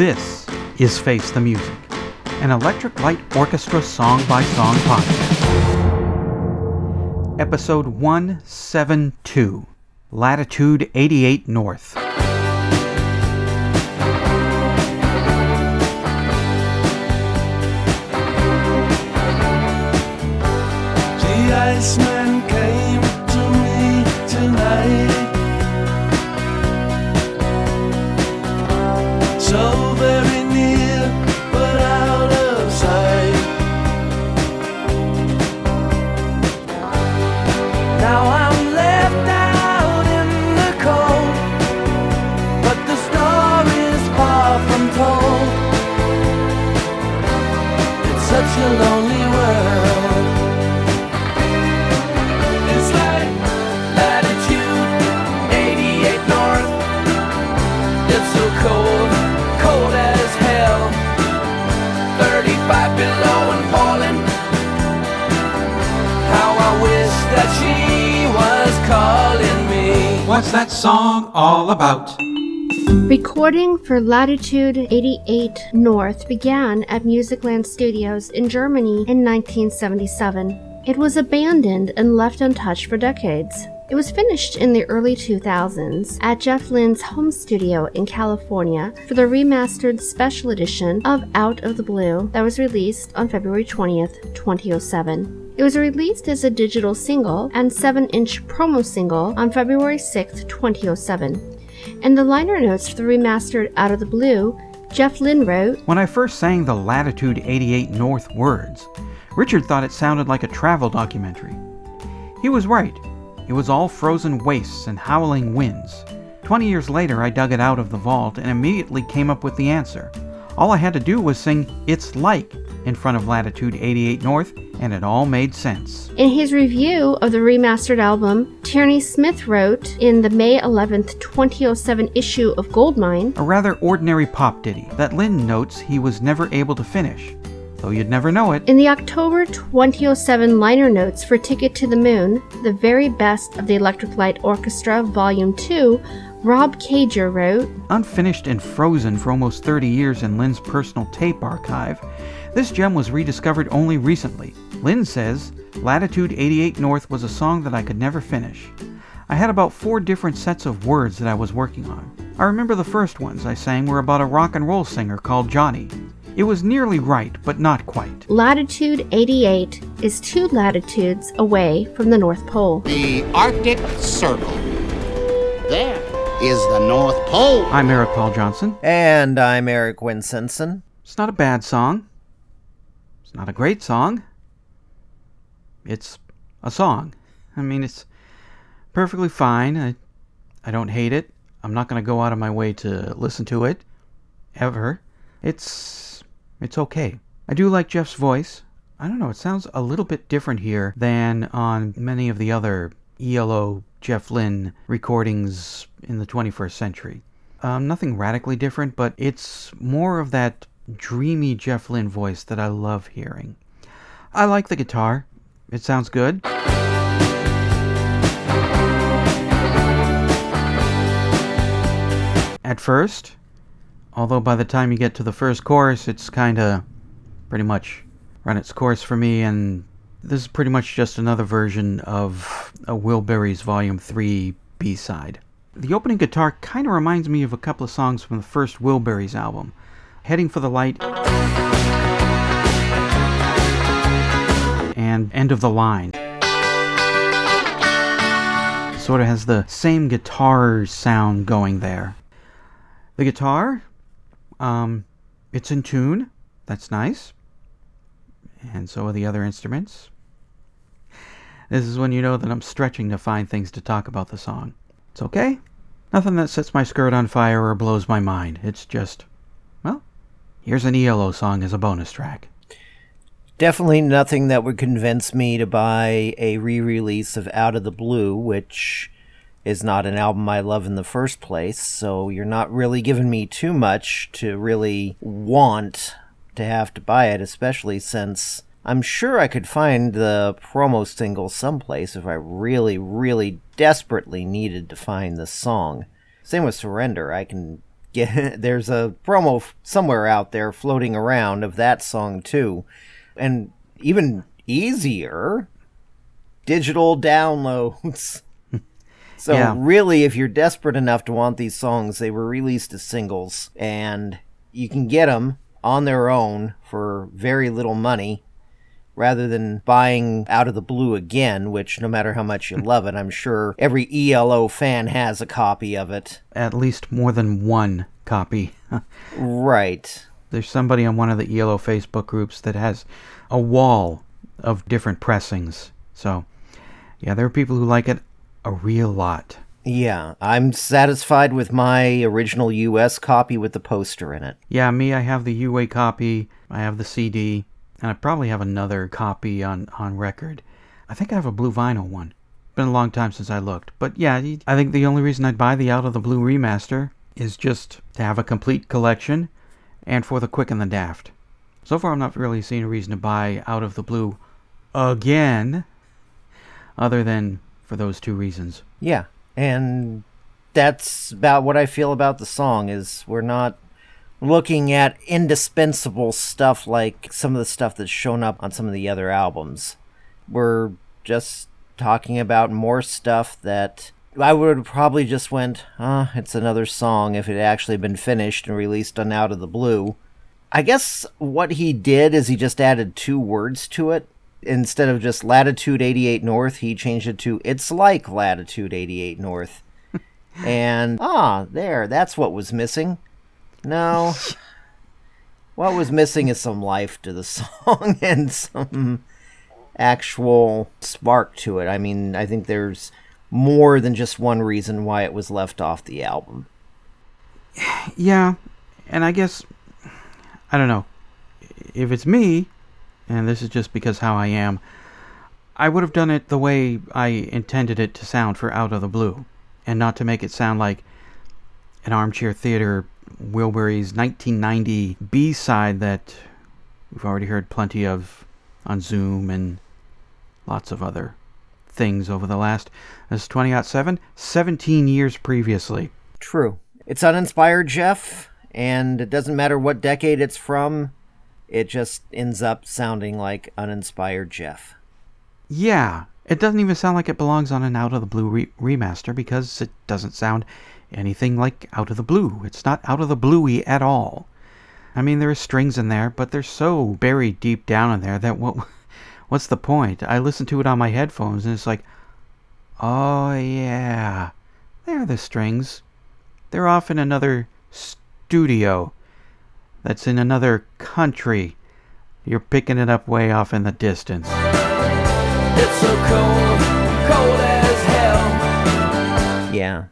This is Face the Music, an Electric Light Orchestra song by song podcast. Episode 172 Latitude 88 North. The Iceman What's that song all about? Recording for Latitude 88 North began at Musicland Studios in Germany in 1977. It was abandoned and left untouched for decades. It was finished in the early 2000s at Jeff Lynne's home studio in California for the remastered special edition of Out of the Blue that was released on February 20th, 2007. It was released as a digital single and 7 inch promo single on February 6th, 2007. In the liner notes for the remastered Out of the Blue, Jeff Lynne wrote, When I first sang the Latitude 88 North words, Richard thought it sounded like a travel documentary. He was right. It was all frozen wastes and howling winds. Twenty years later, I dug it out of the vault and immediately came up with the answer. All I had to do was sing It's Like in front of Latitude 88 North, and it all made sense. In his review of the remastered album, Tierney Smith wrote in the May 11th, 2007 issue of Goldmine, A rather ordinary pop ditty that Lynne notes he was never able to finish, though you'd never know it. in the October 2007 liner notes for Ticket to the Moon, the very best of the Electric Light Orchestra, Volume 2, Rob Caiger wrote, Unfinished and frozen for almost 30 years in Lynne's personal tape archive, this gem was rediscovered only recently. Lynne says, Latitude 88 North was a song that I could never finish. I had about four different sets of words that I was working on. I remember the first ones I sang were about a rock and roll singer called Johnny. It was nearly right, but not quite. Latitude 88 is two latitudes away from the North Pole. The Arctic Circle. There is the North Pole. I'm Eric Paul Johnson. And I'm Eric Winsenson. It's not a bad song. It's not a great song. It's a song. I mean, it's perfectly fine. I, I don't hate it. I'm not going to go out of my way to listen to it. Ever. It's. It's okay. I do like Jeff's voice. I don't know, it sounds a little bit different here than on many of the other ELO Jeff Lynne recordings in the 21st century. Um, nothing radically different, but it's more of that dreamy Jeff Lynne voice that I love hearing. I like the guitar. It sounds good. At first, although by the time you get to the first chorus, it's kinda pretty much run its course for me, and this is pretty much just another version of a Wilburys Volume 3 B side. The opening guitar kind of reminds me of a couple of songs from the first Wilburys album Heading for the Light End of the Line. Sort of has the same guitar sound going there. The guitar, um, it's in tune. That's nice. And so are the other instruments. This is when you know that I'm stretching to find things to talk about the song. It's okay. Nothing that sets my skirt on fire or blows my mind. It's just, well, here's an ELO song as a bonus track. Definitely nothing that would convince me to buy a re release of Out of the Blue, which is not an album I love in the first place. So you're not really giving me too much to really want to have to buy it, especially since I'm sure I could find the promo single someplace if I really, really desperately needed to find the song. Same with Surrender. I can get, there's a promo somewhere out there floating around of that song too. And even easier, digital downloads. so Yeah. really, if you're desperate enough to want these songs, they were released as singles, and you can get them on their own for very little money rather than buying out of the blue again, which no matter how much you love it, I'm sure every ELO fan has a copy of it. At least more than one copy. Right. There's somebody on one of the ELO Facebook groups that has a wall of different pressings. So, yeah, there are people who like it a real lot. Yeah, I'm satisfied with my original US copy with the poster in it. Yeah, me, I have the UA copy, I have the CD, and I probably have another copy on, on record. I think I have a blue vinyl one. Been a long time since I looked. But yeah, I think the only reason I'd buy the Out of the Blue remaster is just to have a complete collection and for the quick and the daft. So far, I'm not really seeing a reason to buy Out of the Blue again, other than for those two reasons. Yeah, and that's about what I feel about the song is we're not looking at indispensable stuff like some of the stuff that's shown up on some of the other albums. We're just talking about more stuff that I would have probably just went, ah, it's another song if it had actually been finished and released on Out of the Blue. I guess what he did is he just added two words to it. Instead of just latitude 88 north, he changed it to it's like latitude 88 north. and ah, there, that's what was missing. No. What was missing is some life to the song and some actual spark to it. I mean, I think there's more than just one reason why it was left off the album. Yeah, and I guess I don't know if it's me, and this is just because how I am. I would have done it the way I intended it to sound for Out of the Blue, and not to make it sound like an armchair theater Wilburys 1990 B side that we've already heard plenty of on Zoom and lots of other things over the last this is 2007 17 years previously. True. It's uninspired, Jeff, and it doesn't matter what decade it's from, it just ends up sounding like uninspired Jeff. Yeah, it doesn't even sound like it belongs on an Out of the Blue re- remaster because it doesn't sound anything like Out of the Blue. It's not Out of the Bluey at all. I mean, there are strings in there, but they're so buried deep down in there that what, what's the point? I listen to it on my headphones and it's like, oh yeah, there are the strings. They're off in another studio that's in another country. You're picking it up way off in the distance. It's so cold, cold as hell. Yeah.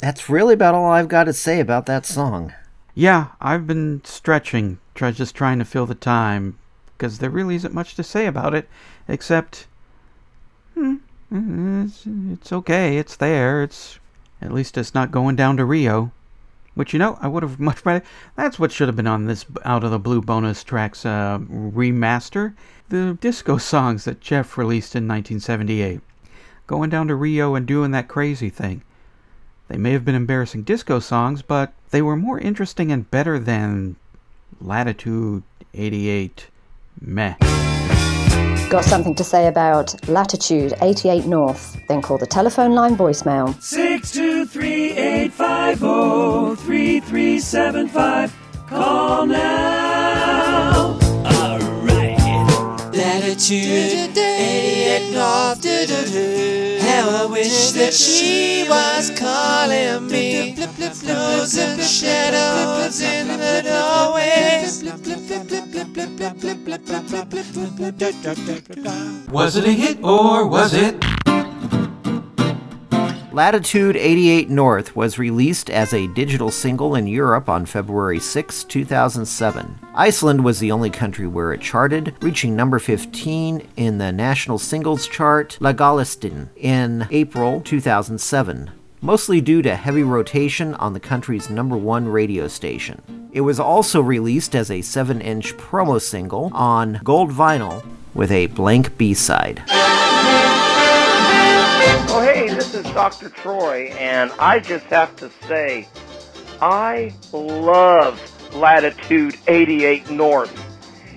That's really about all I've got to say about that song. Yeah, I've been stretching, try, just trying to fill the time, because there really isn't much to say about it, except, hmm, it's, it's okay, it's there, it's, at least it's not going down to Rio. Which, you know, I would have much rather, that's what should have been on this Out of the Blue bonus tracks uh, remaster, the disco songs that Jeff released in 1978. Going down to Rio and doing that crazy thing. They may have been embarrassing disco songs, but they were more interesting and better than Latitude 88 meh. Got something to say about latitude 88 north? Then call the telephone line voicemail. Six two three eight five zero three three seven five. Call now. All right. Latitude 88 North. Wish that she was calling me. And shadows in the doorways. Was it a hit or was it? Latitude 88 North was released as a digital single in Europe on February 6, 2007. Iceland was the only country where it charted, reaching number 15 in the national singles chart Lagalistin in April 2007, mostly due to heavy rotation on the country's number one radio station. It was also released as a 7 inch promo single on gold vinyl with a blank B side. Oh, is Dr. Troy, and I just have to say I love Latitude 88 North.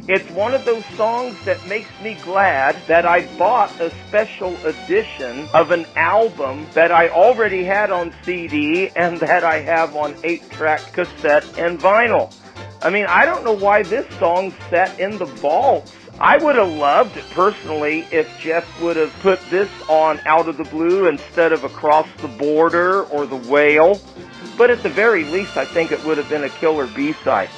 It's one of those songs that makes me glad that I bought a special edition of an album that I already had on CD and that I have on 8-track cassette and vinyl. I mean, I don't know why this song's set in the vaults. I would have loved personally if Jeff would have put this on Out of the Blue instead of Across the Border or The Whale. But at the very least, I think it would have been a killer B-side.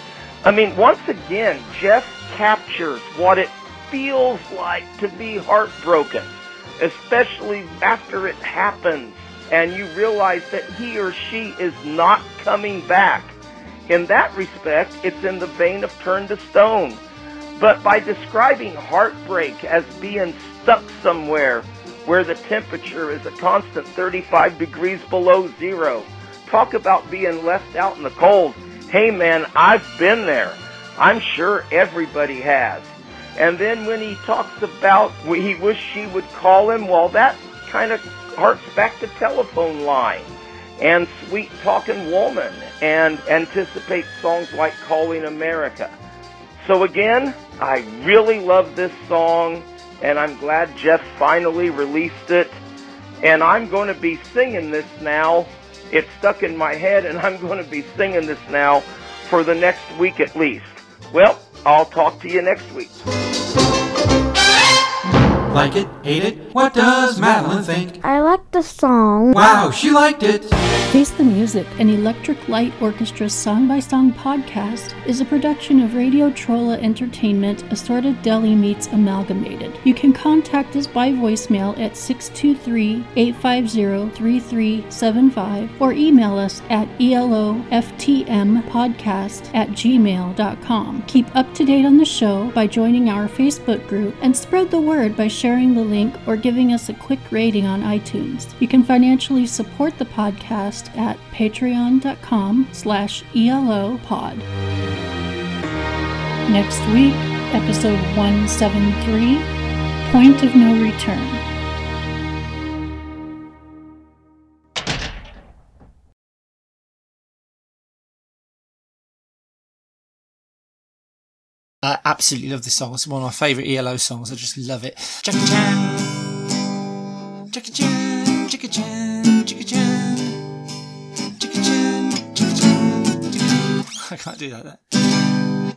I mean, once again, Jeff captures what it feels like to be heartbroken, especially after it happens and you realize that he or she is not coming back. In that respect, it's in the vein of Turn to Stone. But by describing heartbreak as being stuck somewhere where the temperature is a constant 35 degrees below zero, talk about being left out in the cold. Hey man, I've been there. I'm sure everybody has. And then when he talks about he wished she would call him, well, that kind of harks back to telephone line and sweet talking woman and anticipate songs like Calling America. So again, I really love this song and I'm glad Jeff finally released it. And I'm going to be singing this now. It's stuck in my head and I'm going to be singing this now for the next week at least. Well, I'll talk to you next week. Like it? Hate it? What does Madeline think? I like the song. Wow, she liked it! Face the Music, an Electric Light Orchestra song by song podcast, is a production of Radio Trolla Entertainment, Assorted Deli Meats Amalgamated. You can contact us by voicemail at 623 850 3375 or email us at eloftmpodcast at gmail.com. Keep up to date on the show by joining our Facebook group and spread the word by sharing the link or giving us a quick rating on iTunes. You can financially support the podcast at patreon.com slash elopod. Next week, episode 173, Point of No Return. I absolutely love this song. It's one of my favourite ELO songs. I just love it. Chan. Chan. Chan. Chan. Chan. Chan. I can't do that.